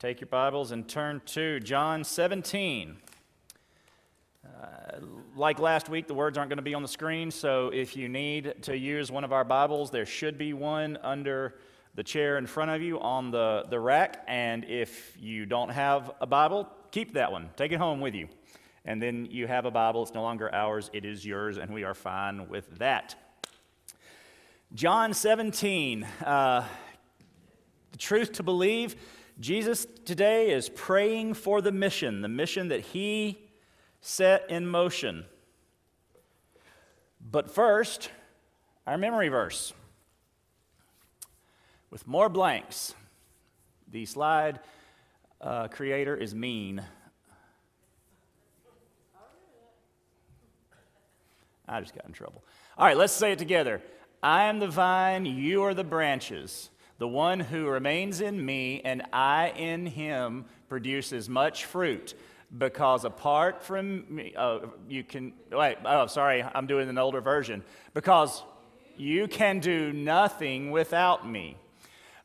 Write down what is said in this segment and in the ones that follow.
Take your Bibles and turn to John 17. Uh, like last week, the words aren't going to be on the screen, so if you need to use one of our Bibles, there should be one under the chair in front of you on the, the rack. And if you don't have a Bible, keep that one. Take it home with you. And then you have a Bible. It's no longer ours, it is yours, and we are fine with that. John 17. Uh, the truth to believe Jesus today is praying for the mission, the mission that he set in motion. But first, our memory verse with more blanks. The slide uh, creator is mean. I just got in trouble. All right, let's say it together. I am the vine, you are the branches. The one who remains in me and I in him produces much fruit because apart from me, oh, you can, wait, oh, sorry, I'm doing an older version. Because you can do nothing without me.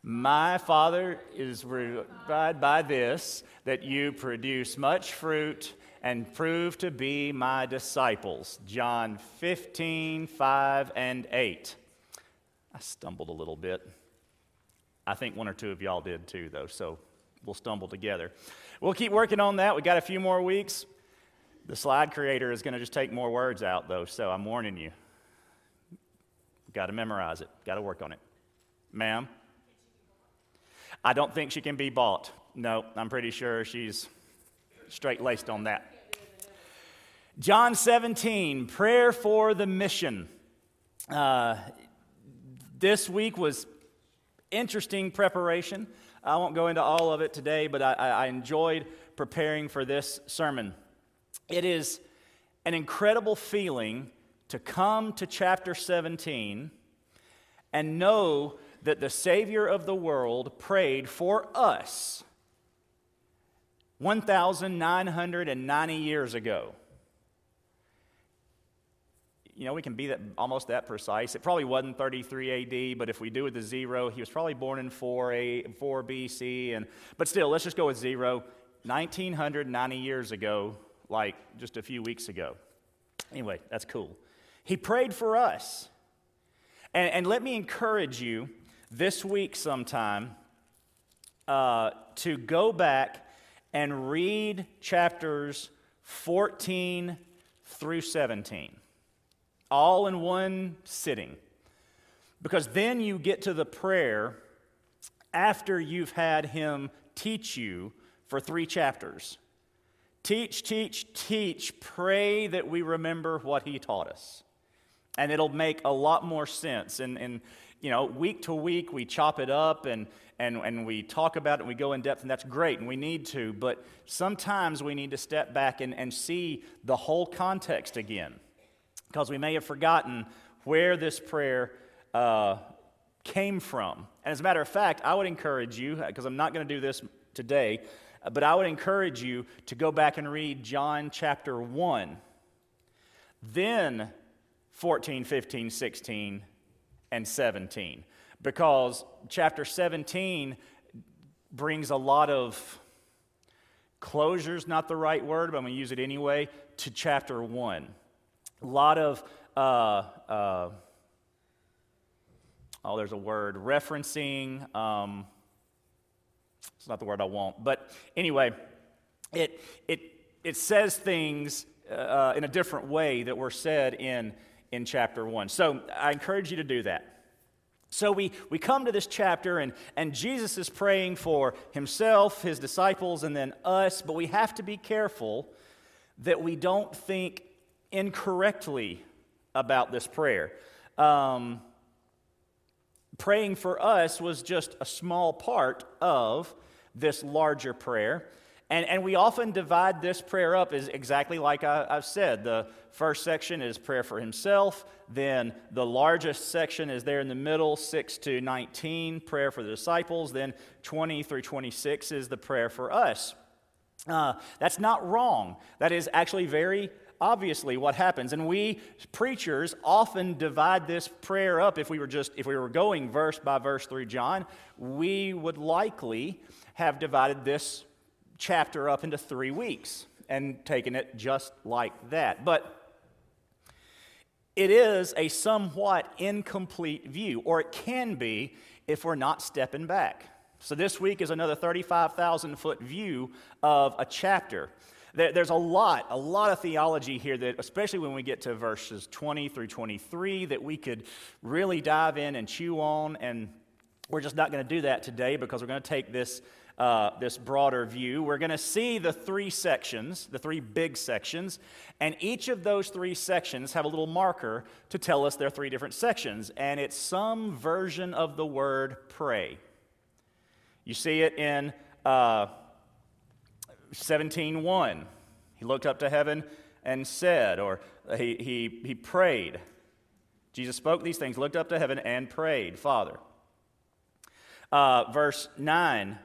My Father is revived by this, that you produce much fruit and prove to be my disciples. John 15, 5, and 8. I stumbled a little bit. I think one or two of y'all did too, though, so we'll stumble together. We'll keep working on that. We got a few more weeks. The slide creator is going to just take more words out, though, so I'm warning you. Got to memorize it, got to work on it. Ma'am? I don't think she can be bought. No, I'm pretty sure she's straight laced on that. John 17, prayer for the mission. Uh, this week was interesting preparation. I won't go into all of it today, but I, I enjoyed preparing for this sermon. It is an incredible feeling to come to chapter 17 and know that the Savior of the world prayed for us 1,990 years ago you know, we can be that, almost that precise. It probably wasn't 33 AD, but if we do with the zero, he was probably born in 4, A, 4 BC. And, but still, let's just go with zero. 1990 years ago, like just a few weeks ago. Anyway, that's cool. He prayed for us. And, and let me encourage you this week sometime uh, to go back and read chapters 14 through 17 all in one sitting. Because then you get to the prayer after you've had him teach you for three chapters. Teach, teach, teach. Pray that we remember what he taught us. And it'll make a lot more sense. And, and you know, week to week, we chop it up and, and, and we talk about it and we go in depth, and that's great, and we need to. But sometimes we need to step back and, and see the whole context again because we may have forgotten where this prayer uh, came from. And as a matter of fact, I would encourage you, because I'm not going to do this today, uh, but I would encourage you to go back and read John chapter 1, then 14, 15, 16, and 17. Because chapter 17 brings a lot of closures, not the right word, but I'm going to use it anyway, to chapter 1 a lot of, uh, uh, oh, there's a word, referencing. Um, it's not the word I want. But anyway, it, it, it says things uh, in a different way that were said in, in chapter 1. So I encourage you to do that. So we, we come to this chapter, and, and Jesus is praying for himself, his disciples, and then us, but we have to be careful that we don't think incorrectly about this prayer. Um, praying for us was just a small part of this larger prayer. And, and we often divide this prayer up as exactly like I, have said. The first section is prayer for himself. Then the largest section is there in the middle, 6 to 19, prayer for the disciples. Then 20 through 26 is the prayer for us. Uh, that's not wrong. That is actually very obviously what happens. And we preachers often divide this prayer up. If we were just if we were going verse by verse through John, we would likely have divided this chapter up into three weeks and taken it just like that. But it is a somewhat incomplete view, or it can be if we're not stepping back. So this week is another 35,000 foot view of a chapter. There's a lot, a lot of theology here that, especially when we get to verses 20 through 23, that we could really dive in and chew on. And we're just not going to do that today because we're going to take this uh, this broader view, we're going to see the three sections, the three big sections, and each of those three sections have a little marker to tell us they're three different sections, and it's some version of the word pray. You see it in uh, 17.1. He looked up to heaven and said, or he, he, he prayed. Jesus spoke these things, looked up to heaven, and prayed, Father. Uh, verse 9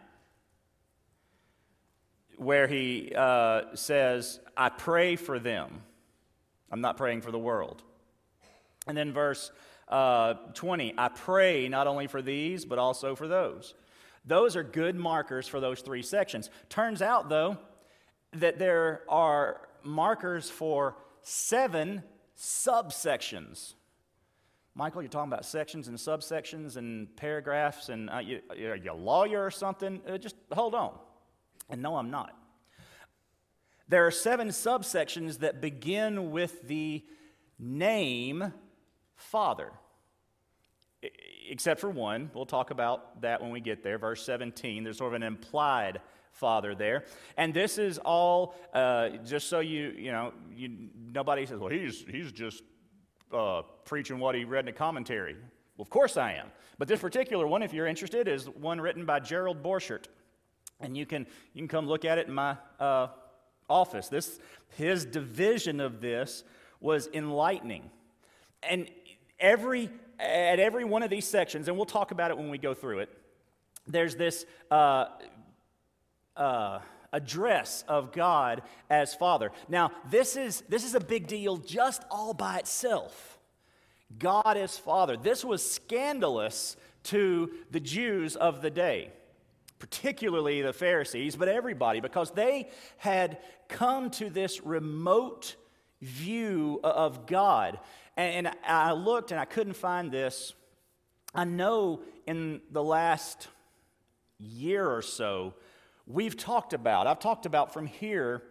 where he uh, says, I pray for them. I'm not praying for the world. And then verse uh, 20, I pray not only for these, but also for those. Those are good markers for those three sections. Turns out, though, that there are markers for seven subsections. Michael, you're talking about sections and subsections and paragraphs, and uh, you, are you a lawyer or something? Uh, just hold on. And no, I'm not. There are seven subsections that begin with the name Father, except for one. We'll talk about that when we get there. Verse 17, there's sort of an implied Father there. And this is all uh, just so you, you know, you, nobody says, well, he's, he's just uh, preaching what he read in a commentary. Well, of course I am. But this particular one, if you're interested, is one written by Gerald Borchert. And you can, you can come look at it in my uh, office. This, his division of this was enlightening. And every, at every one of these sections, and we'll talk about it when we go through it, there's this uh, uh, address of God as Father. Now, this is, this is a big deal just all by itself. God as Father. This was scandalous to the Jews of the day particularly the Pharisees, but everybody, because they had come to this remote view of God. And, and I looked and I couldn't find this. I know in the last year or so, we've talked about, I've talked about from here,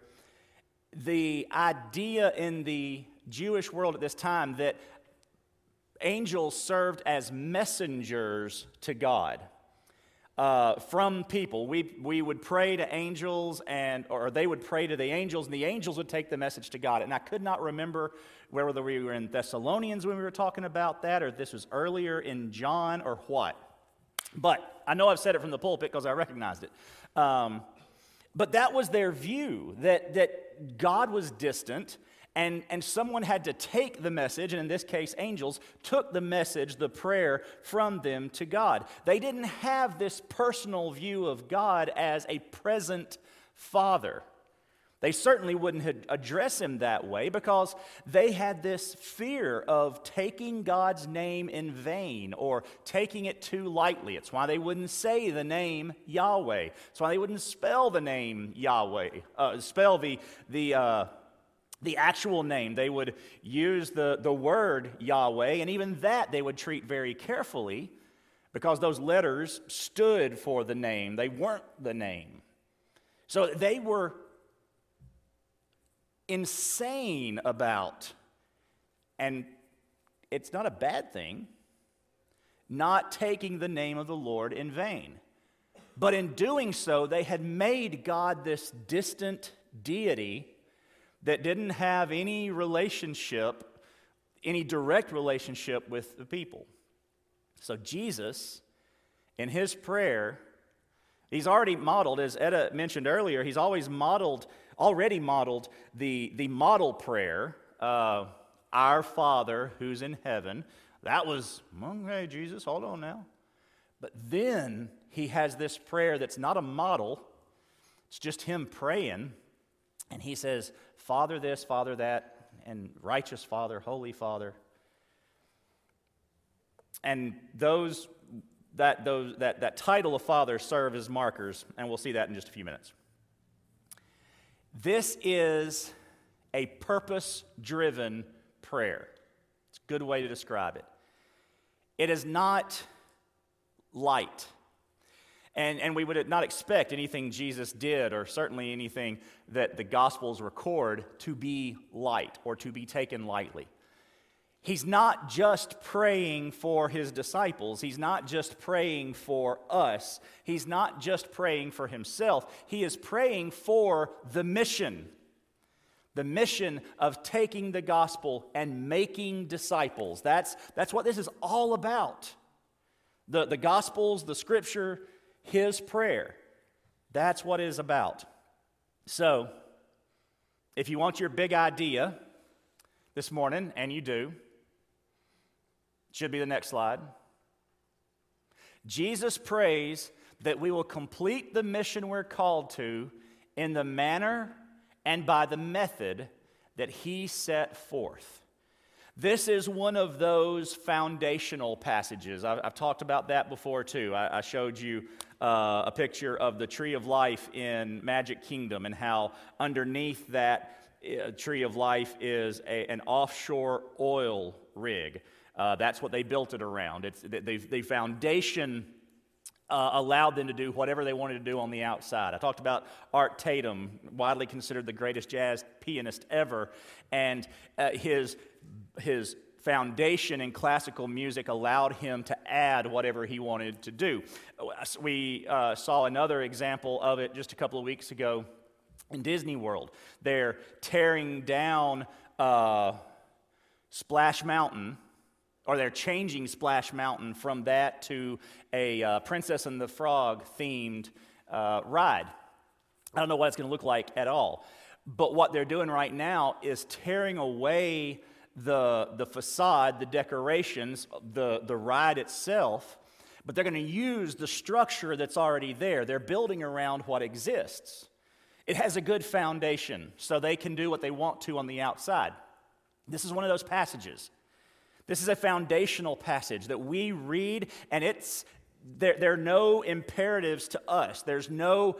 the idea in the Jewish world at this time that angels served as messengers to God uh, from people. We, we would pray to angels, and, or they would pray to the angels, and the angels would take the message to God. And I could not remember whether we were in Thessalonians when we were talking about that, or this was earlier in John, or what. But I know I've said it from the pulpit because I recognized it. Um, but that was their view that, that God was distant and, and someone had to take the message, and in this case, angels took the message, the prayer, from them to God. They didn't have this personal view of God as a present father. They certainly wouldn't address him that way because they had this fear of taking God's name in vain or taking it too lightly. It's why they wouldn't say the name Yahweh. It's why they wouldn't spell the name Yahweh, uh, spell the, the, uh, the actual name. They would use the, the word Yahweh, and even that they would treat very carefully because those letters stood for the name. They weren't the name. So they were insane about, and it's not a bad thing, not taking the name of the Lord in vain. But in doing so, they had made God this distant deity that didn't have any relationship, any direct relationship with the people. So Jesus, in his prayer, he's already modeled, as Etta mentioned earlier, he's always modeled, already modeled the, the model prayer, uh, Our Father who's in heaven. That was, okay, Jesus, hold on now. But then he has this prayer that's not a model, it's just him praying And he says, Father this, Father that, and righteous Father, Holy Father. And those that, those, that, that title of Father serve as markers, and we'll see that in just a few minutes. This is a purpose driven prayer. It's a good way to describe it. It is not light. And, and we would not expect anything Jesus did, or certainly anything that the Gospels record, to be light or to be taken lightly. He's not just praying for his disciples. He's not just praying for us. He's not just praying for himself. He is praying for the mission the mission of taking the gospel and making disciples. That's, that's what this is all about. The, the gospels, the scripture, his prayer. That's what it is about. So, if you want your big idea this morning, and you do, should be the next slide. Jesus prays that we will complete the mission we're called to in the manner and by the method that he set forth. This is one of those foundational passages. I've, I've talked about that before too. I, I showed you uh, a picture of the tree of life in Magic Kingdom and how underneath that uh, tree of life is a, an offshore oil rig. Uh, that's what they built it around. It's the, the foundation uh, allowed them to do whatever they wanted to do on the outside. I talked about Art Tatum, widely considered the greatest jazz pianist ever, and uh, his, his foundation in classical music allowed him to add whatever he wanted to do. We uh, saw another example of it just a couple of weeks ago in Disney World. They're tearing down uh, Splash Mountain or they're changing Splash Mountain from that to a uh, Princess and the Frog themed uh, ride. I don't know what it's going to look like at all. But what they're doing right now is tearing away the, the facade, the decorations, the, the ride itself, but they're going to use the structure that's already there. They're building around what exists. It has a good foundation, so they can do what they want to on the outside. This is one of those passages this is a foundational passage that we read, and it's there, there are no imperatives to us. There's no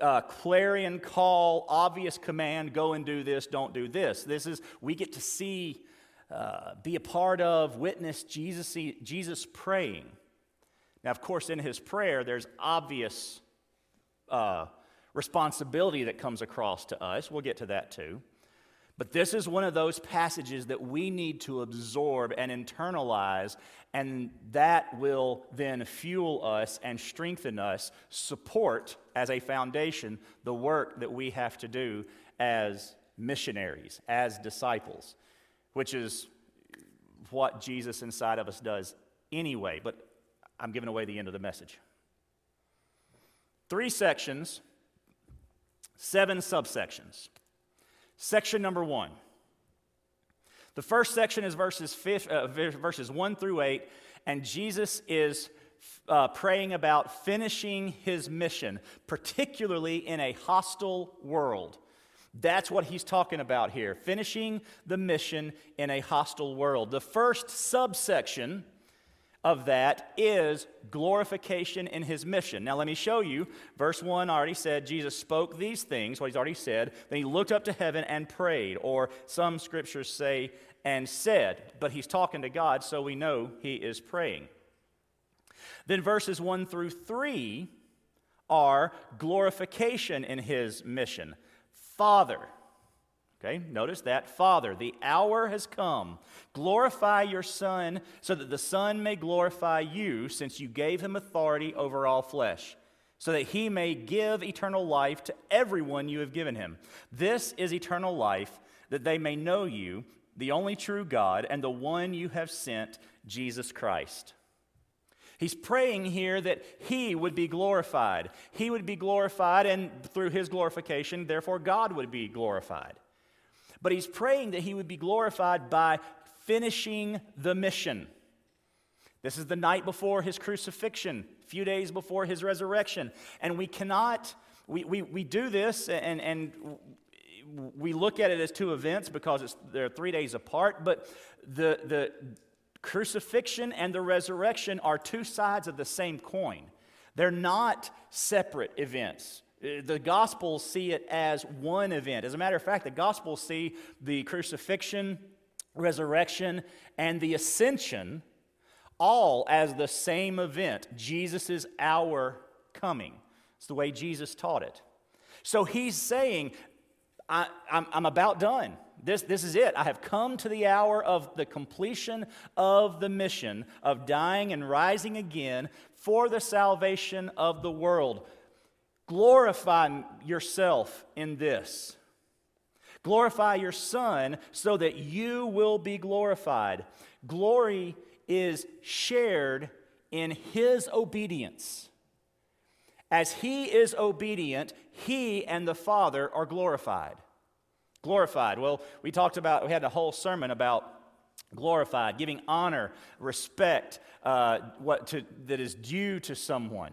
uh, clarion call, obvious command, go and do this, don't do this. This is, we get to see, uh, be a part of, witness Jesus, Jesus praying. Now, of course, in his prayer, there's obvious uh, responsibility that comes across to us. We'll get to that too. But this is one of those passages that we need to absorb and internalize, and that will then fuel us and strengthen us, support as a foundation the work that we have to do as missionaries, as disciples, which is what Jesus inside of us does anyway. But I'm giving away the end of the message. Three sections, seven subsections. Section number one. The first section is verses, uh, verses 1 through 8, and Jesus is uh, praying about finishing his mission, particularly in a hostile world. That's what he's talking about here finishing the mission in a hostile world. The first subsection of that is glorification in his mission. Now, let me show you. Verse 1 already said Jesus spoke these things, what he's already said. Then he looked up to heaven and prayed, or some scriptures say, and said. But he's talking to God, so we know he is praying. Then verses 1 through 3 are glorification in his mission. Father, Okay, notice that. Father, the hour has come. Glorify your Son, so that the Son may glorify you, since you gave him authority over all flesh, so that he may give eternal life to everyone you have given him. This is eternal life, that they may know you, the only true God, and the one you have sent, Jesus Christ. He's praying here that he would be glorified. He would be glorified, and through his glorification, therefore, God would be glorified. But he's praying that he would be glorified by finishing the mission. This is the night before his crucifixion, a few days before his resurrection. And we cannot, we, we, we do this, and, and we look at it as two events because they're three days apart, but the, the crucifixion and the resurrection are two sides of the same coin. They're not separate events. Uh, the Gospels see it as one event. As a matter of fact, the Gospels see the crucifixion, resurrection, and the ascension all as the same event. Jesus is our coming. It's the way Jesus taught it. So he's saying, I, am about done. This, this is it. I have come to the hour of the completion of the mission of dying and rising again for the salvation of the world. Glorify yourself in this. Glorify your Son so that you will be glorified. Glory is shared in His obedience. As He is obedient, He and the Father are glorified. Glorified. Well, we talked about, we had a whole sermon about glorified, giving honor, respect, uh, what to, that is due to someone.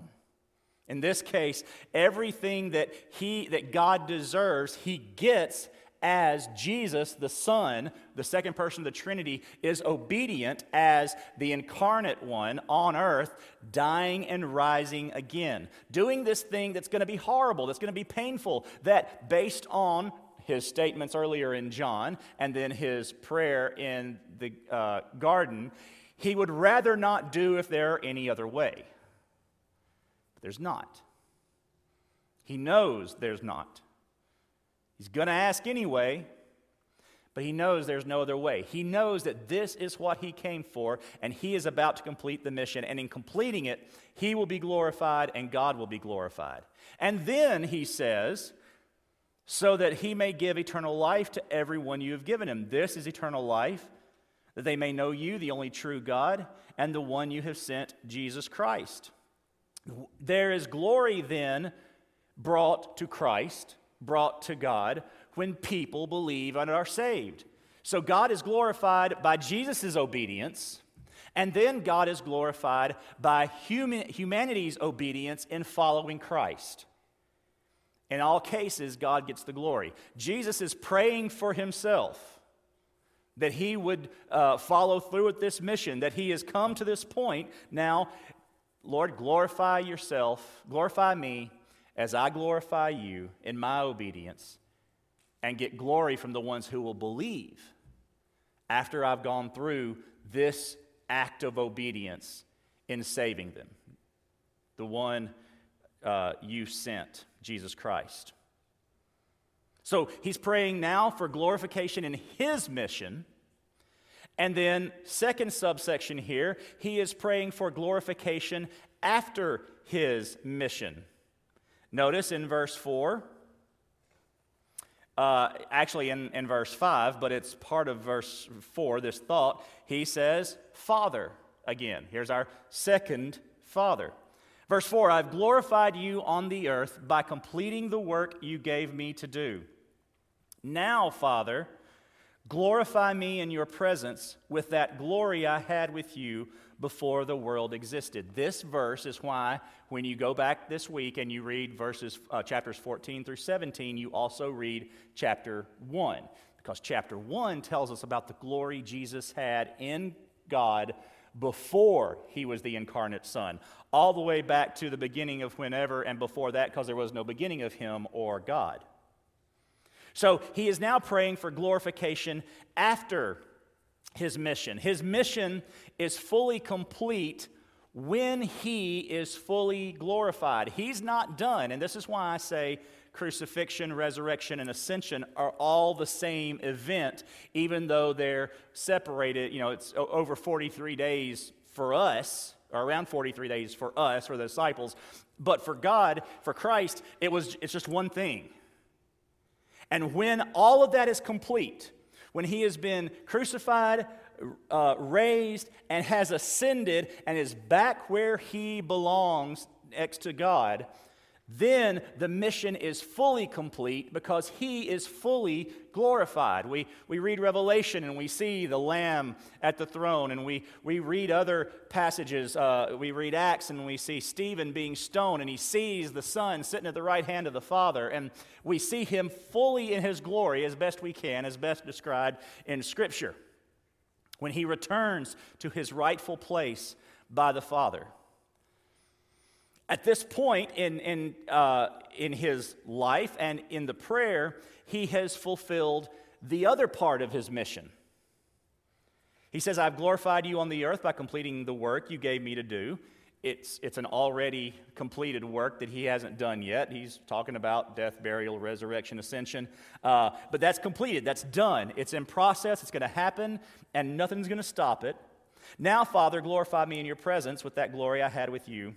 In this case, everything that he that God deserves, he gets as Jesus, the Son, the second person of the Trinity, is obedient as the incarnate one on earth, dying and rising again. Doing this thing that's going to be horrible, that's going to be painful, that based on his statements earlier in John and then his prayer in the uh, garden, he would rather not do if there are any other way. But there's not. He knows there's not. He's going to ask anyway, but he knows there's no other way. He knows that this is what he came for, and he is about to complete the mission. And in completing it, he will be glorified and God will be glorified. And then he says, so that he may give eternal life to everyone you have given him. This is eternal life, that they may know you, the only true God, and the one you have sent, Jesus Christ. There is glory then brought to Christ brought to God when people believe and are saved. So God is glorified by Jesus' obedience, and then God is glorified by human, humanity's obedience in following Christ. In all cases, God gets the glory. Jesus is praying for himself that he would uh, follow through with this mission, that he has come to this point. Now, Lord, glorify yourself, glorify me, as I glorify you in my obedience and get glory from the ones who will believe after I've gone through this act of obedience in saving them. The one uh, you sent, Jesus Christ. So he's praying now for glorification in his mission. And then, second subsection here, he is praying for glorification after his mission. Notice in verse 4, uh, actually in, in verse 5, but it's part of verse 4, this thought, he says, Father again. Here's our second Father. Verse 4 I've glorified you on the earth by completing the work you gave me to do. Now, Father, glorify me in your presence with that glory I had with you before the world existed. This verse is why, when you go back this week and you read verses, uh, chapters 14 through 17, you also read chapter 1. Because chapter 1 tells us about the glory Jesus had in God before he was the incarnate Son, all the way back to the beginning of whenever and before that, because there was no beginning of him or God. So he is now praying for glorification after his mission. His mission is fully complete when he is fully glorified. He's not done, and this is why I say crucifixion, resurrection, and ascension are all the same event, even though they're separated. You know, it's over 43 days for us, or around 43 days for us, for the disciples. But for God, for Christ, it was, it's just one thing. And when all of that is complete, when he has been crucified, uh, raised, and has ascended and is back where he belongs next to God, then the mission is fully complete because he is fully glorified. We, we read Revelation and we see the Lamb at the throne, and we, we read other passages. Uh, we read Acts and we see Stephen being stoned, and he sees the Son sitting at the right hand of the Father, and we see him fully in his glory as best we can, as best described in Scripture, when he returns to his rightful place by the Father. At this point in, in, uh, in his life and in the prayer, he has fulfilled the other part of his mission. He says, I've glorified you on the earth by completing the work you gave me to do. It's, it's an already completed work that he hasn't done yet. He's talking about death, burial, resurrection, ascension. Uh, but that's completed, that's done. It's in process, it's going to happen, and nothing's going to stop it. Now, Father, glorify me in your presence with that glory I had with you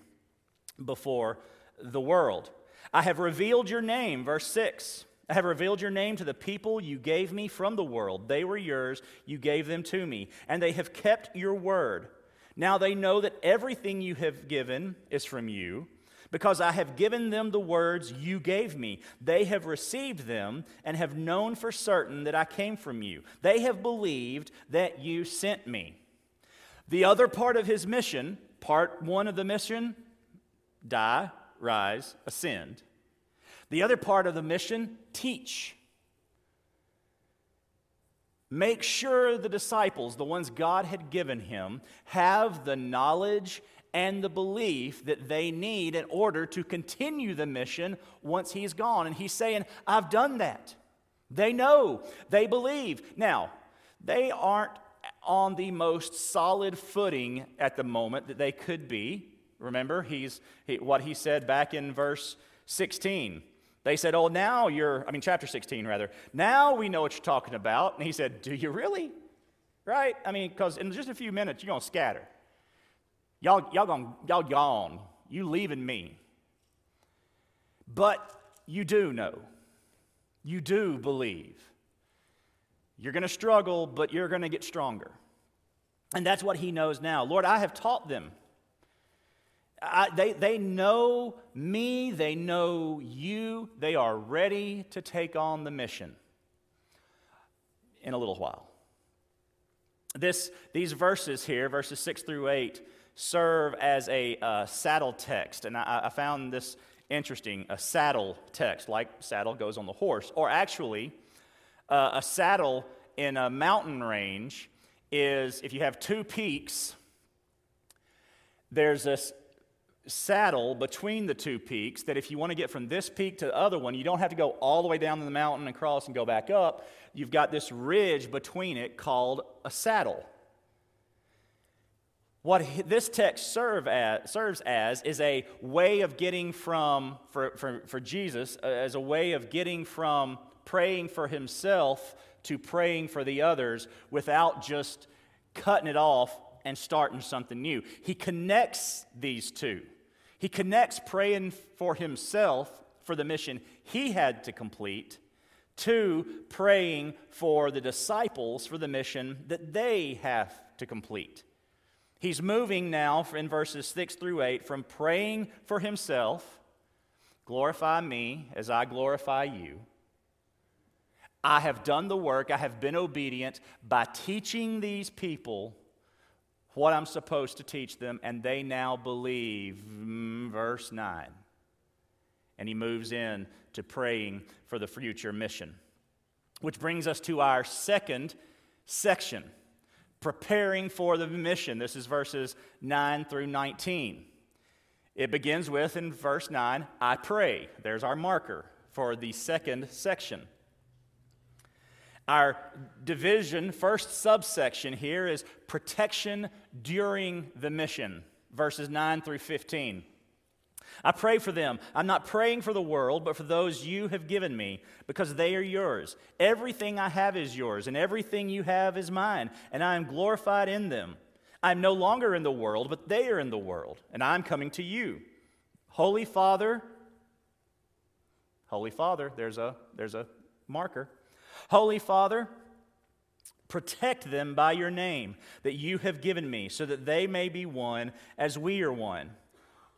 before the world. I have revealed your name, verse 6. I have revealed your name to the people you gave me from the world. They were yours, you gave them to me, and they have kept your word. Now they know that everything you have given is from you, because I have given them the words you gave me. They have received them and have known for certain that I came from you. They have believed that you sent me. The other part of his mission, part one of the mission, die, rise, ascend. The other part of the mission teach. Make sure the disciples, the ones God had given him, have the knowledge and the belief that they need in order to continue the mission once he's gone. And he's saying, I've done that. They know, they believe. Now, they aren't on the most solid footing at the moment that they could be. Remember, he's, he, what he said back in verse 16. They said, Oh, now you're, I mean, chapter 16, rather. Now we know what you're talking about. And he said, Do you really? Right? I mean, because in just a few minutes, you're going to scatter. Y'all, y'all, gonna, y'all gone. You leaving me. But you do know. You do believe. You're going to struggle, but you're going to get stronger. And that's what he knows now. Lord, I have taught them I, they, they know me, they know you, they are ready to take on the mission in a little while. This, these verses here, verses 6 through 8, serve as a uh, saddle text. And I, I found this interesting a saddle text, like saddle goes on the horse. Or actually, uh, a saddle in a mountain range is if you have two peaks, there's this saddle between the two peaks that if you want to get from this peak to the other one, you don't have to go all the way down the mountain and cross and go back up. You've got this ridge between it called a saddle. What this text serve as, serves as is a way of getting from, for, for, for Jesus, as a way of getting from praying for himself to praying for the others without just cutting it off and starting something new. He connects these two. He connects praying for himself for the mission he had to complete to praying for the disciples for the mission that they have to complete. He's moving now in verses 6 through 8 from praying for himself, glorify me as I glorify you. I have done the work, I have been obedient by teaching these people what I'm supposed to teach them, and they now believe. Mm, verse 9. And he moves in to praying for the future mission. Which brings us to our second section preparing for the mission. This is verses 9 through 19. It begins with, in verse 9, I pray. There's our marker for the second section. Our division, first subsection here is protection during the mission, verses 9 through 15. I pray for them. I'm not praying for the world, but for those you have given me, because they are yours. Everything I have is yours, and everything you have is mine, and I am glorified in them. I'm no longer in the world, but they are in the world, and I'm coming to you. Holy Father, Holy Father, there's a, there's a marker. Holy Father, protect them by your name that you have given me, so that they may be one as we are one.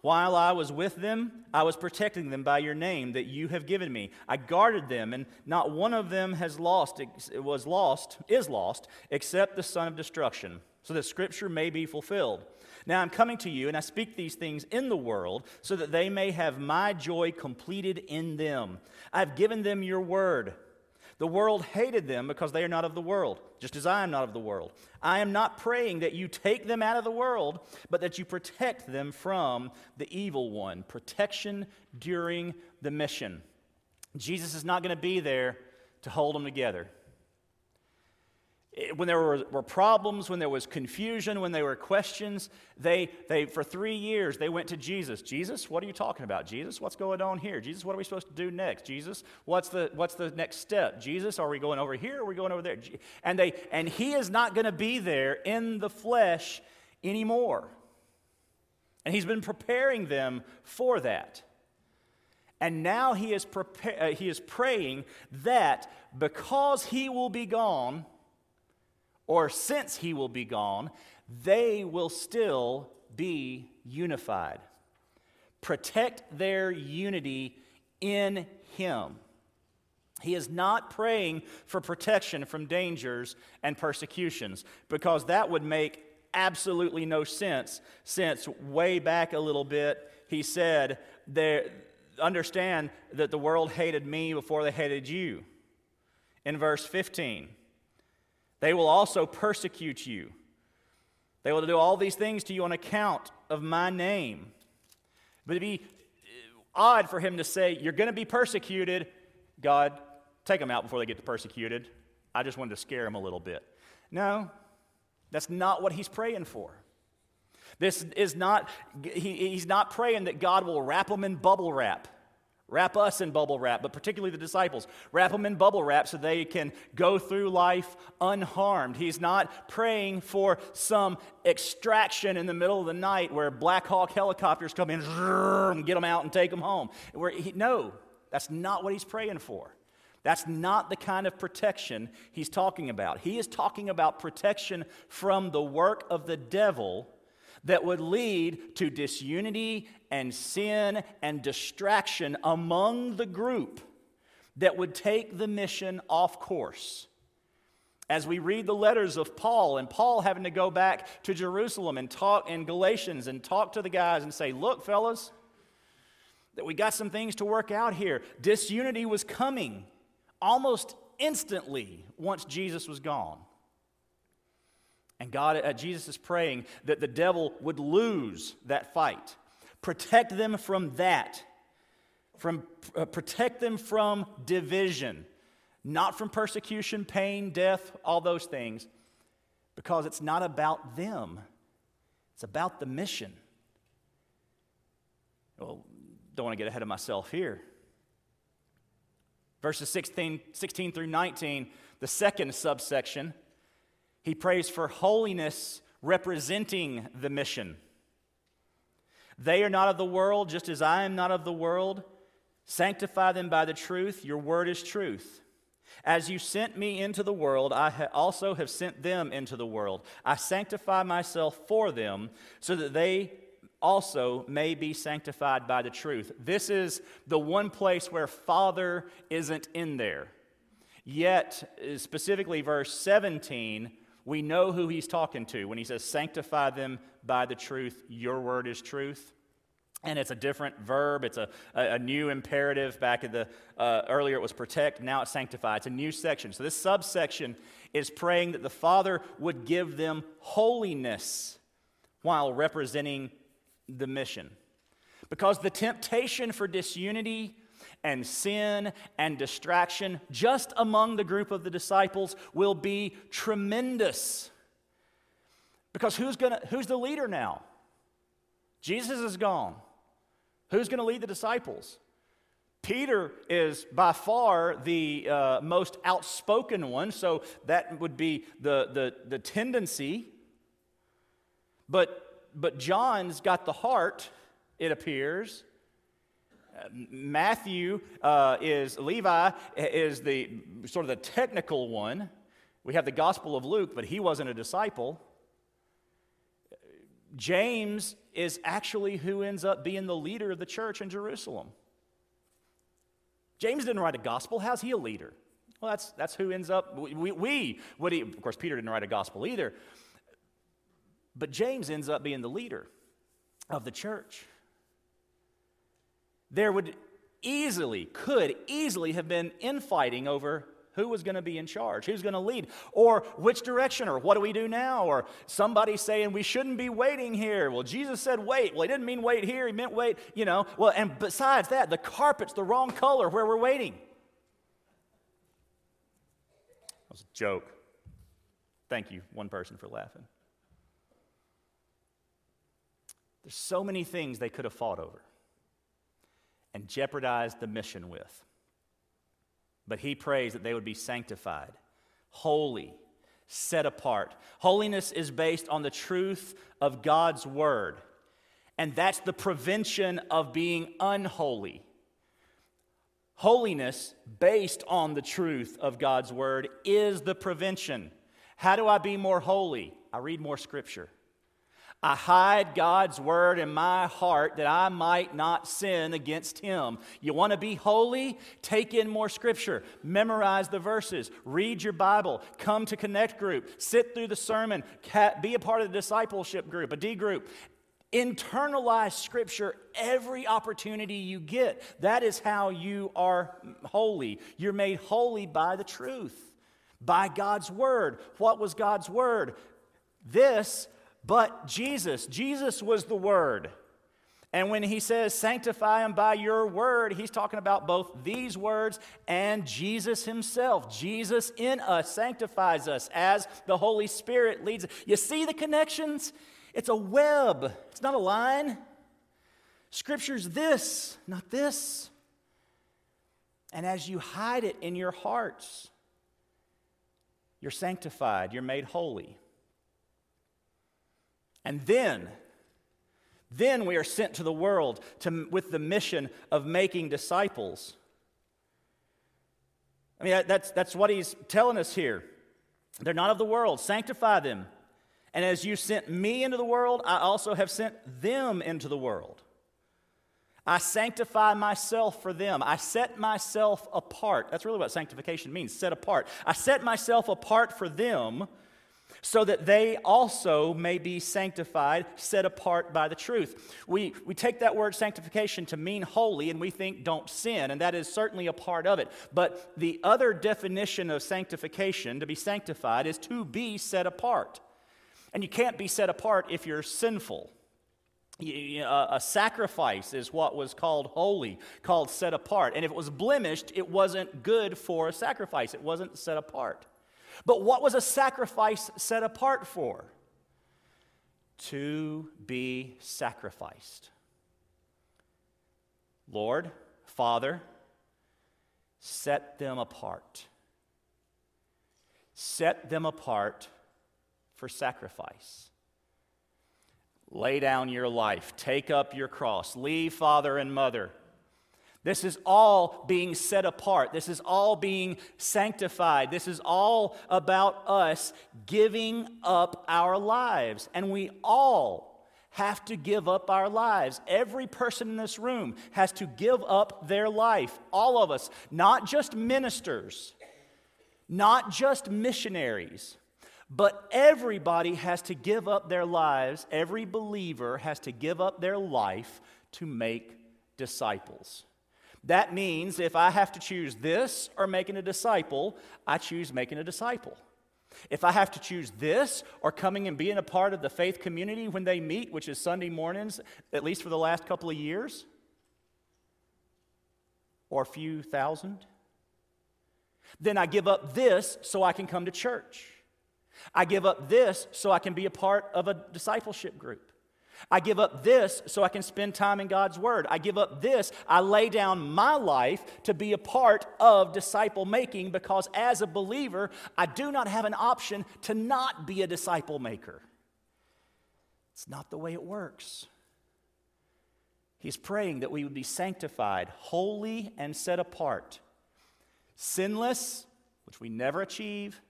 While I was with them, I was protecting them by your name that you have given me. I guarded them, and not one of them has lost, was lost, is lost, except the son of destruction, so that scripture may be fulfilled. Now I'm coming to you, and I speak these things in the world, so that they may have my joy completed in them. I've given them your word the world hated them because they are not of the world, just as I am not of the world. I am not praying that you take them out of the world, but that you protect them from the evil one. Protection during the mission. Jesus is not going to be there to hold them together when there were, were, problems, when there was confusion, when there were questions, they, they, for three years, they went to Jesus. Jesus, what are you talking about? Jesus, what's going on here? Jesus, what are we supposed to do next? Jesus, what's the, what's the next step? Jesus, are we going over here or are we going over there? And, they, and he is not going to be there in the flesh anymore. And he's been preparing them for that. And now he is, uh, he is praying that because he will be gone, or since he will be gone, they will still be unified. Protect their unity in him. He is not praying for protection from dangers and persecutions because that would make absolutely no sense since way back a little bit he said there understand that the world hated me before they hated you in verse 15 they will also persecute you. They will do all these things to you on account of my name. But it'd be uh, odd for him to say, You're going to be persecuted. God, take them out before they get persecuted. I just wanted to scare them a little bit. No, that's not what he's praying for. This is not, he, he's not praying that God will wrap them in bubble wrap. Wrap us in bubble wrap, but particularly the disciples. Wrap them in bubble wrap so they can go through life unharmed. He's not praying for some extraction in the middle of the night where Black Hawk helicopters come in and get them out and take them home. Where he, no, that's not what he's praying for. That's not the kind of protection he's talking about. He is talking about protection from the work of the devil that would lead to disunity and sin and distraction among the group that would take the mission off course. As we read the letters of Paul, and Paul having to go back to Jerusalem and talk in Galatians and talk to the guys and say, Look, fellas, that we got some things to work out here. Disunity was coming almost instantly once Jesus was gone. And God, uh, Jesus is praying that the devil would lose that fight. Protect them from that. From, uh, protect them from division, not from persecution, pain, death, all those things, because it's not about them, it's about the mission. Well, don't want to get ahead of myself here. Verses 16, 16 through 19, the second subsection he prays for holiness representing the mission. They are not of the world, just as I am not of the world. Sanctify them by the truth. Your word is truth. As you sent me into the world, I also have sent them into the world. I sanctify myself for them so that they also may be sanctified by the truth. This is the one place where Father isn't in there. Yet, specifically, verse 17 we know who he's talking to when he says, Sanctify them by the truth. Your word is truth. And it's a different verb. It's a, a, a new imperative. Back at the uh, earlier, it was protect. Now it's sanctify. It's a new section. So this subsection is praying that the Father would give them holiness while representing the mission. Because the temptation for disunity and sin and distraction just among the group of the disciples will be tremendous. Because who's, gonna, who's the leader now? Jesus is gone. Who's going to lead the disciples? Peter is by far the uh, most outspoken one, so that would be the, the, the tendency. But, but John's got the heart, it appears. Matthew uh, is, Levi is the sort of the technical one. We have the Gospel of Luke, but he wasn't a disciple. James is actually who ends up being the leader of the church in Jerusalem. James didn't write a gospel. How's he a leader? Well, that's, that's who ends up, we, we what he, of course, Peter didn't write a gospel either. But James ends up being the leader of the church. There would easily, could easily have been infighting over who was going to be in charge, who's going to lead, or which direction, or what do we do now, or somebody saying we shouldn't be waiting here. Well, Jesus said wait. Well, he didn't mean wait here, he meant wait, you know. Well, and besides that, the carpet's the wrong color where we're waiting. That was a joke. Thank you, one person, for laughing. There's so many things they could have fought over and jeopardized the mission with. But he prays that they would be sanctified, holy, set apart. Holiness is based on the truth of God's word, and that's the prevention of being unholy. Holiness, based on the truth of God's word, is the prevention. How do I be more holy? I read more scripture. I hide God's word in my heart that I might not sin against him. You want to be holy? Take in more scripture, memorize the verses, read your Bible, come to Connect group, sit through the sermon, be a part of the discipleship group, a D group. Internalize scripture every opportunity you get. That is how you are holy. You're made holy by the truth, by God's word. What was God's word? This but Jesus, Jesus was the Word. And when he says, sanctify them by your word, he's talking about both these words and Jesus himself. Jesus in us sanctifies us as the Holy Spirit leads. You see the connections? It's a web, it's not a line. Scripture's this, not this. And as you hide it in your hearts, you're sanctified, you're made holy. And then, then we are sent to the world to, with the mission of making disciples. I mean, that's, that's what he's telling us here. They're not of the world, sanctify them. And as you sent me into the world, I also have sent them into the world. I sanctify myself for them. I set myself apart. That's really what sanctification means set apart. I set myself apart for them so that they also may be sanctified, set apart by the truth. We, we take that word sanctification to mean holy, and we think don't sin, and that is certainly a part of it. But the other definition of sanctification, to be sanctified, is to be set apart. And you can't be set apart if you're sinful. A sacrifice is what was called holy, called set apart. And if it was blemished, it wasn't good for a sacrifice, it wasn't set apart. But what was a sacrifice set apart for? To be sacrificed. Lord, Father, set them apart. Set them apart for sacrifice. Lay down your life, take up your cross, leave father and mother this is all being set apart. This is all being sanctified. This is all about us giving up our lives. And we all have to give up our lives. Every person in this room has to give up their life. All of us, not just ministers, not just missionaries, but everybody has to give up their lives. Every believer has to give up their life to make disciples. That means if I have to choose this or making a disciple, I choose making a disciple. If I have to choose this or coming and being a part of the faith community when they meet, which is Sunday mornings, at least for the last couple of years, or a few thousand, then I give up this so I can come to church. I give up this so I can be a part of a discipleship group. I give up this so I can spend time in God's Word. I give up this. I lay down my life to be a part of disciple making because as a believer, I do not have an option to not be a disciple maker. It's not the way it works. He's praying that we would be sanctified, holy, and set apart, sinless, which we never achieve,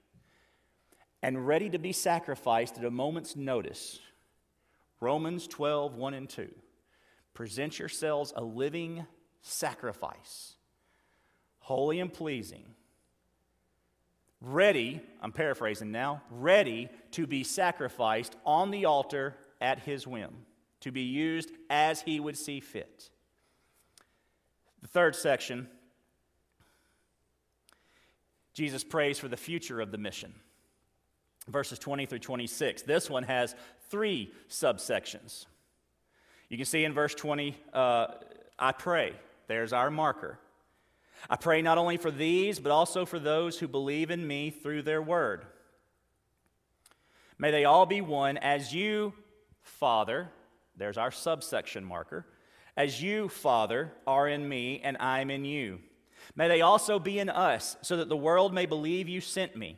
and ready to be sacrificed at a moment's notice Romans 12, 1 and 2. Present yourselves a living sacrifice, holy and pleasing, ready, I'm paraphrasing now, ready to be sacrificed on the altar at his whim, to be used as he would see fit. The third section, Jesus prays for the future of the mission. Verses 20 through 26. This one has three subsections. You can see in verse 20, uh, I pray. There's our marker. I pray not only for these, but also for those who believe in me through their word. May they all be one as you, Father, there's our subsection marker, as you, Father, are in me and I'm in you. May they also be in us, so that the world may believe you sent me.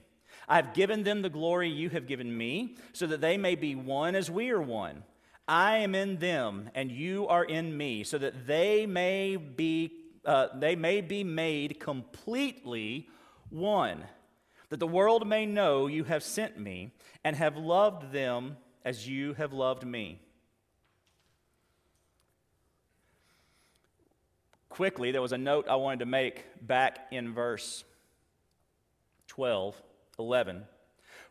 I have given them the glory you have given me, so that they may be one as we are one. I am in them, and you are in me, so that they may be, uh, they may be made completely one, that the world may know you have sent me and have loved them as you have loved me. Quickly, there was a note I wanted to make back in verse 12, 11.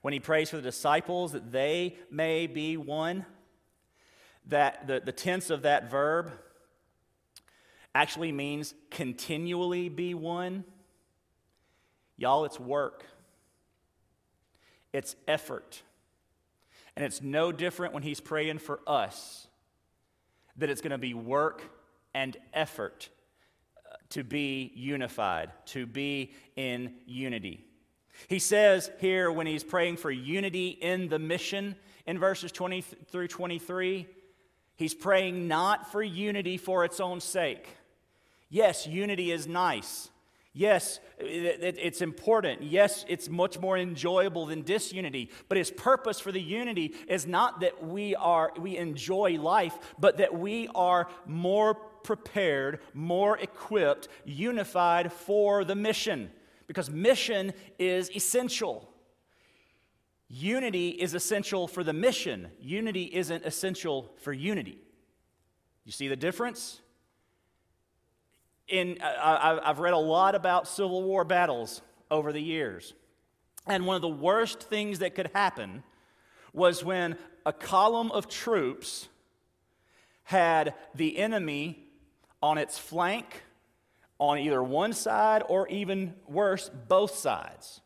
When he prays for the disciples that they may be one, that the, the tense of that verb actually means continually be one. Y'all, it's work, it's effort. And it's no different when he's praying for us, that it's going to be work and effort uh, to be unified, to be in unity. He says here when he's praying for unity in the mission in verses 20 through 23, He's praying not for unity for its own sake. Yes, unity is nice. Yes, it's important. Yes, it's much more enjoyable than disunity. But his purpose for the unity is not that we are we enjoy life, but that we are more prepared, more equipped, unified for the mission. Because mission is essential. Unity is essential for the mission, unity isn't essential for unity. You see the difference? In, I, I've read a lot about Civil War battles over the years. And one of the worst things that could happen was when a column of troops had the enemy on its flank on either one side or even worse, both sides.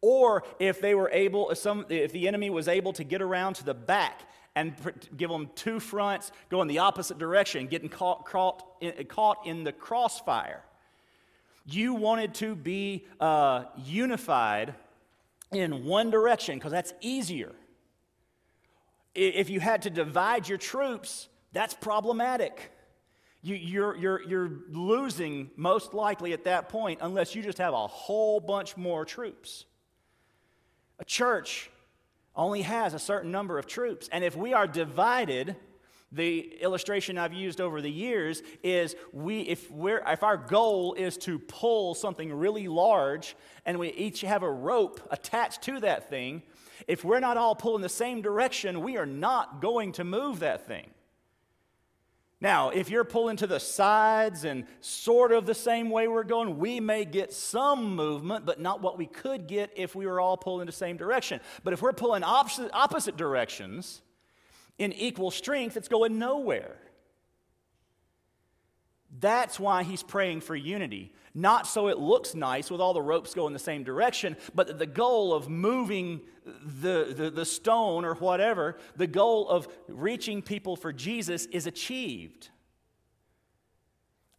Or if they were able, if, some, if the enemy was able to get around to the back and give them two fronts, go in the opposite direction, getting caught, caught, in, caught in the crossfire. You wanted to be uh, unified in one direction because that's easier. If you had to divide your troops, that's problematic. You, you're, you're, you're losing most likely at that point unless you just have a whole bunch more troops. A church only has a certain number of troops. And if we are divided, the illustration I've used over the years is we if we're if our goal is to pull something really large and we each have a rope attached to that thing, if we're not all pulling the same direction, we are not going to move that thing. Now, if you're pulling to the sides and sort of the same way we're going, we may get some movement, but not what we could get if we were all pulling the same direction. But if we're pulling opposite, opposite directions in equal strength, it's going nowhere. That's why he's praying for unity. Not so it looks nice with all the ropes going the same direction, but the goal of moving the, the, the, stone or whatever, the goal of reaching people for Jesus is achieved.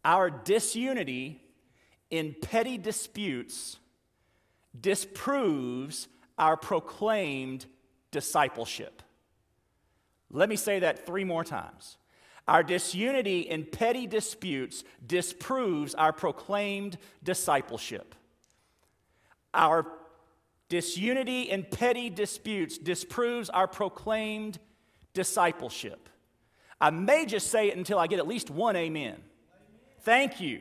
Our disunity in petty disputes disproves our proclaimed discipleship. Let me say that three more times. Our disunity in petty disputes disproves our proclaimed discipleship. Our disunity in petty disputes disproves our proclaimed discipleship. I may just say it until I get at least one amen. Thank you.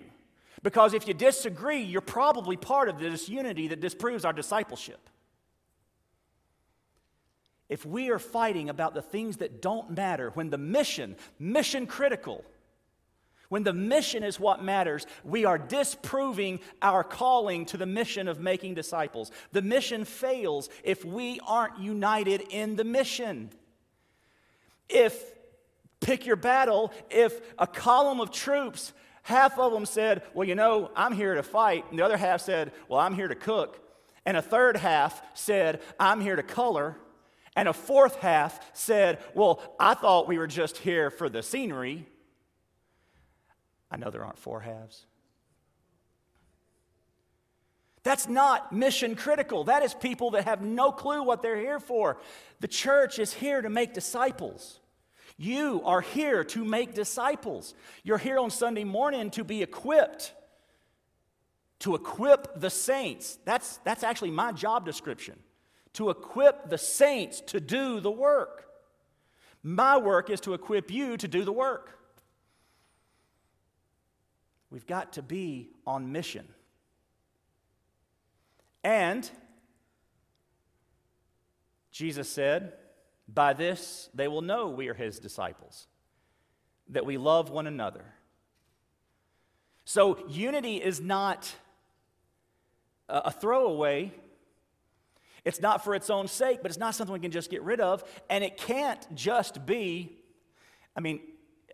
Because if you disagree, you're probably part of the disunity that disproves our discipleship. If we are fighting about the things that don't matter, when the mission, mission critical, when the mission is what matters, we are disproving our calling to the mission of making disciples. The mission fails if we aren't united in the mission. If, pick your battle, if a column of troops, half of them said, Well, you know, I'm here to fight, and the other half said, Well, I'm here to cook, and a third half said, I'm here to color, and a fourth half said, Well, I thought we were just here for the scenery. I know there aren't four halves. That's not mission critical. That is people that have no clue what they're here for. The church is here to make disciples. You are here to make disciples. You're here on Sunday morning to be equipped, to equip the saints. That's, that's actually my job description to equip the saints to do the work. My work is to equip you to do the work. We've got to be on mission. And Jesus said, By this they will know we are his disciples, that we love one another. So, unity is not a throwaway. It's not for its own sake, but it's not something we can just get rid of. And it can't just be, I mean,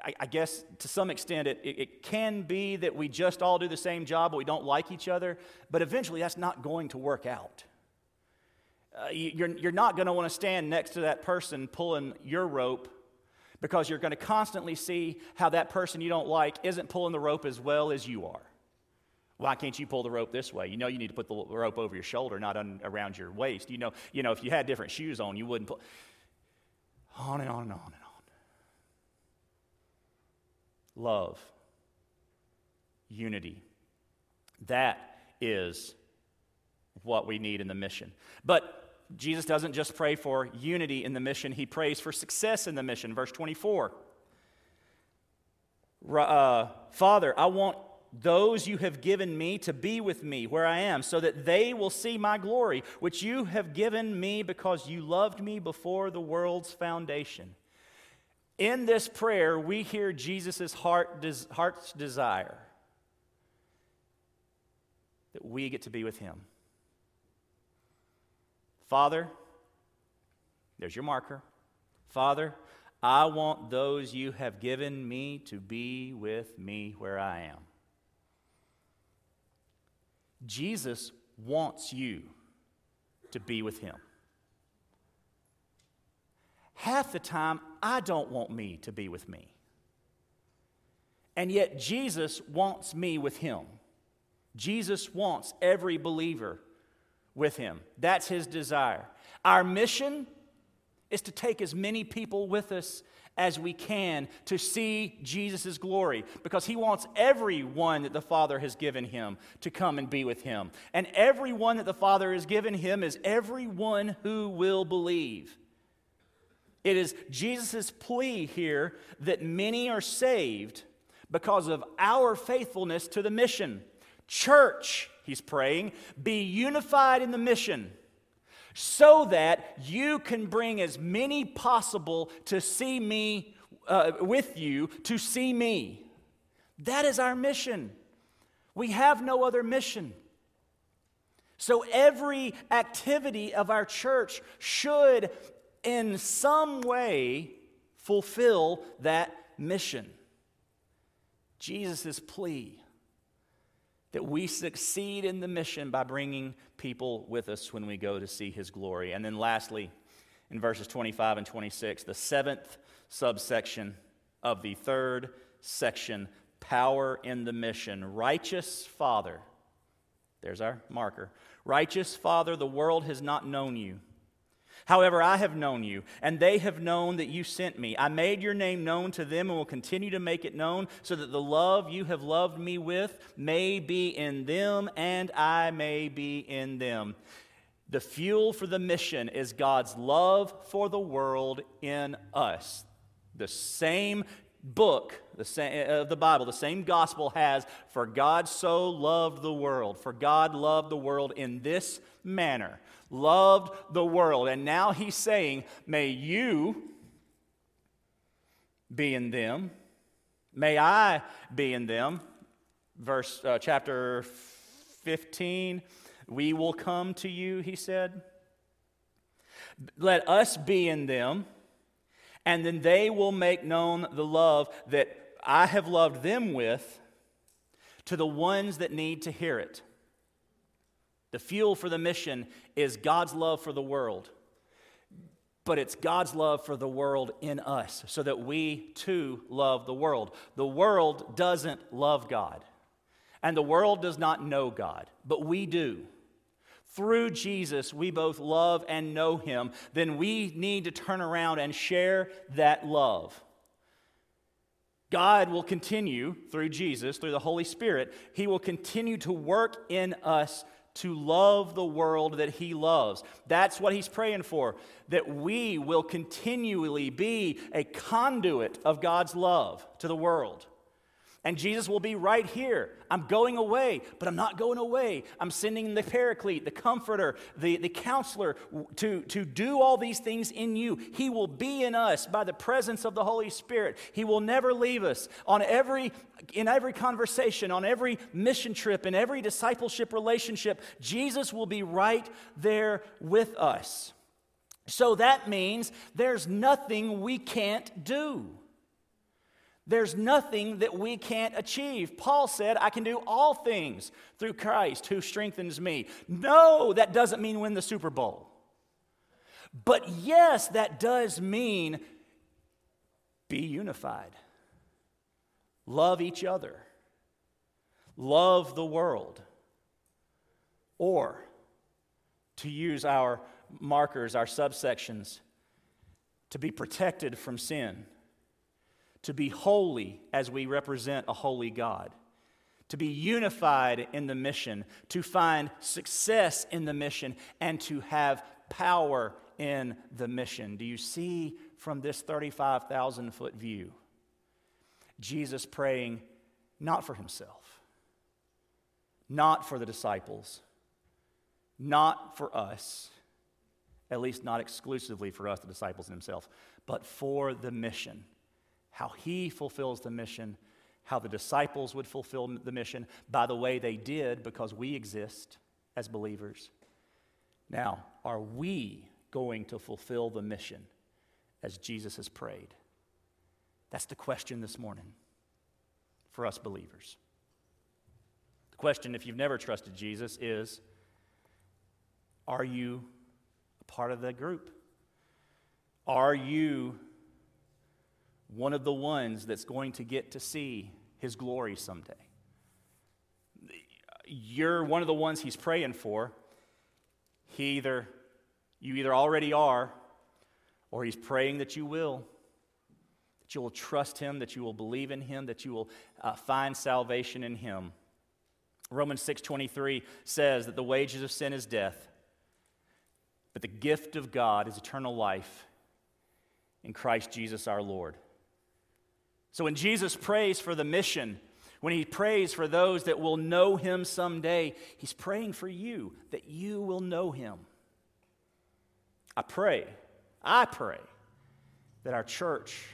I, I guess to some extent, it, it, it can be that we just all do the same job, but we don't like each other. But eventually, that's not going to work out. Uh, you're, you're not going to want to stand next to that person pulling your rope because you're going to constantly see how that person you don't like isn't pulling the rope as well as you are. Why can't you pull the rope this way? You know you need to put the rope over your shoulder, not un, around your waist. You know, you know if you had different shoes on, you wouldn't pull. On and on and on and on love, unity. That is what we need in the mission. But Jesus doesn't just pray for unity in the mission, he prays for success in the mission. Verse 24. Uh, Father, I want those you have given me to be with me where I am, so that they will see my glory, which you have given me because you loved me before the world's foundation. In this prayer, we hear Jesus' heart des- heart's desire that we get to be with him. Father, there's your marker. Father, I want those you have given me to be with me where I am. Jesus wants you to be with him. Half the time, I don't want me to be with me. And yet, Jesus wants me with him. Jesus wants every believer with him. That's his desire. Our mission is to take as many people with us as we can to see Jesus' glory because he wants everyone that the Father has given him to come and be with him. And everyone that the Father has given him is everyone who will believe. It is Jesus' plea here that many are saved because of our faithfulness to the mission. Church, he's praying, be unified in the mission so that you can bring as many possible to see me uh, with you to see me. That is our mission. We have no other mission. So every activity of our church should in some way fulfill that mission. Jesus' plea that we succeed in the mission by bringing people with us when we go to see his glory. And then lastly, in verses 25 and 26, the seventh subsection of the third section power in the mission. Righteous Father, there's our marker. Righteous Father, the world has not known you However, I have known you, and they have known that you sent me. I made your name known to them and will continue to make it known, so that the love you have loved me with may be in them and I may be in them. The fuel for the mission is God's love for the world in us. The same book the same, uh, of the Bible, the same gospel has for God so loved the world, for God loved the world in this manner, loved the world. And now he's saying, May you be in them, may I be in them. Verse uh, chapter 15, we will come to you, he said. Let us be in them, and then they will make known the love that I have loved them with to the ones that need to hear it. The fuel for the mission is God's love for the world, but it's God's love for the world in us so that we too love the world. The world doesn't love God, and the world does not know God, but we do through Jesus we both love and know him, then we need to turn around and share that love. God will continue through Jesus, through the Holy Spirit, he will continue to work in us to love the world that he loves. That's what he's praying for, that we will continually be a conduit of God's love to the world. And Jesus will be right here. I'm going away, but I'm not going away. I'm sending the paraclete, the comforter, the, the counselor to, to do all these things in you. He will be in us by the presence of the Holy Spirit. He will never leave us. On every, in every conversation, on every mission trip, in every discipleship relationship, Jesus will be right there with us. So that means there's nothing we can't do. There's nothing that we can't achieve. Paul said, I can do all things through Christ who strengthens me. No, that doesn't mean win the Super Bowl. But yes, that does mean be unified, love each other, love the world, or to use our markers, our subsections, to be protected from sin to be holy as we represent a holy God, to be unified in the mission, to find success in the mission, and to have power in the mission. Do you see from this 35,000 foot view Jesus praying not for himself, not for the disciples, not for us, at least not exclusively for us, the disciples and himself, but for the mission how he fulfills the mission, how the disciples would fulfill the mission by the way they did because we exist as believers. Now, are we going to fulfill the mission as Jesus has prayed? That's the question this morning for us believers. The question, if you've never trusted Jesus, is Are you a part of the group? Are you one of the ones that's going to get to see his glory someday. You're one of the ones he's praying for. He either you either already are or he's praying that you will that you will trust him that you will believe in him that you will uh, find salvation in him romans 6.23 says that the wages of sin is death but the gift of god is eternal life in christ jesus our lord so when Jesus prays for the mission, when he prays for those that will know him someday, he's praying for you that you will know him. I pray, I pray that our church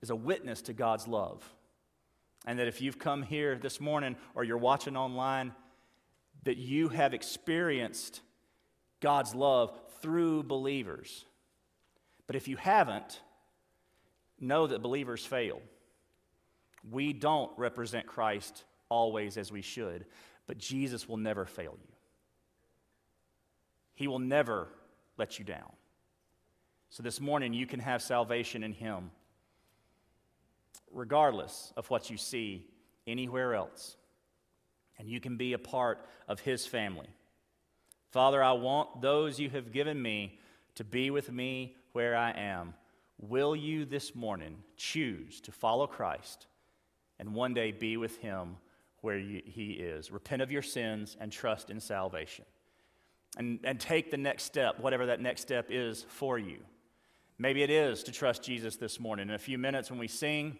is a witness to God's love. And that if you've come here this morning or you're watching online, that you have experienced God's love through believers. But if you haven't, know that believers fail. We don't represent Christ always as we should, but Jesus will never fail you. He will never let you down. So this morning, you can have salvation in Him, regardless of what you see anywhere else. And you can be a part of His family. Father, I want those you have given me to be with me where I am. Will you this morning choose to follow Christ and one day be with him where you, he is? Repent of your sins and trust in salvation. And, and take the next step, whatever that next step is for you. Maybe it is to trust Jesus this morning. In a few minutes when we sing,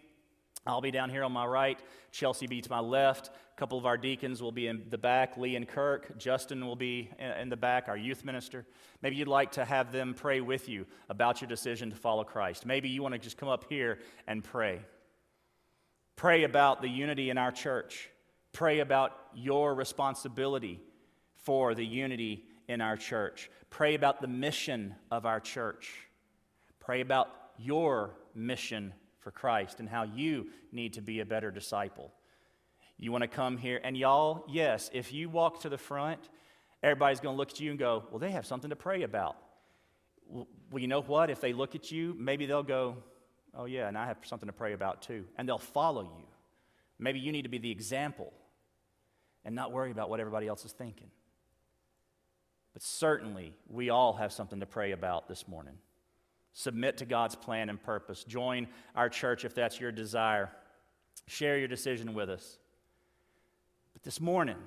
I'll be down here on my right, Chelsea be to my left. A couple of our deacons will be in the back, Lee and Kirk. Justin will be in the back, our youth minister. Maybe you'd like to have them pray with you about your decision to follow Christ. Maybe you want to just come up here and pray. Pray about the unity in our church. Pray about your responsibility for the unity in our church. Pray about the mission of our church. Pray about your mission for Christ and how you need to be a better disciple. You want to come here, and y'all, yes, if you walk to the front, everybody's going to look at you and go, Well, they have something to pray about. Well, you know what? If they look at you, maybe they'll go, Oh, yeah, and I have something to pray about too. And they'll follow you. Maybe you need to be the example and not worry about what everybody else is thinking. But certainly, we all have something to pray about this morning. Submit to God's plan and purpose. Join our church if that's your desire. Share your decision with us. But this morning,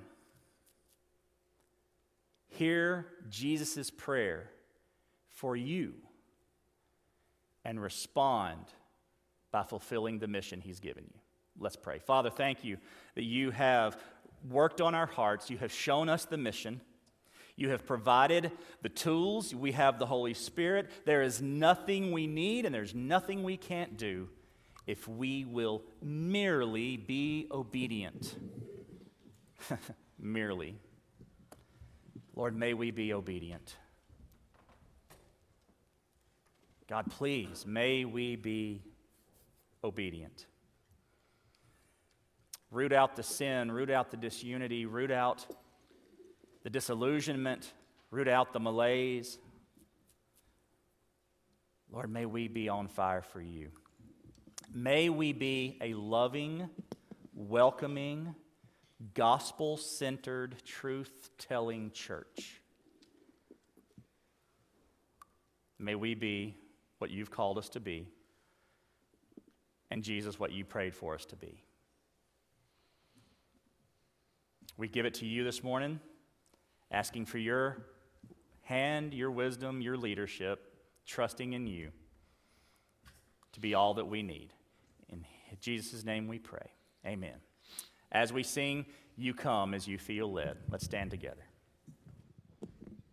hear Jesus' prayer for you and respond by fulfilling the mission he's given you. Let's pray. Father, thank you that you have worked on our hearts, you have shown us the mission. You have provided the tools. We have the Holy Spirit. There is nothing we need and there's nothing we can't do if we will merely be obedient. merely. Lord, may we be obedient. God, please, may we be obedient. Root out the sin, root out the disunity, root out the disillusionment, root out the malaise. Lord, may we be on fire for you. May we be a loving, welcoming, gospel centered, truth telling church. May we be what you've called us to be, and Jesus, what you prayed for us to be. We give it to you this morning, asking for your hand, your wisdom, your leadership, trusting in you to be all that we need. In Jesus' name we pray. Amen. As we sing, you come as you feel led. Let's stand together.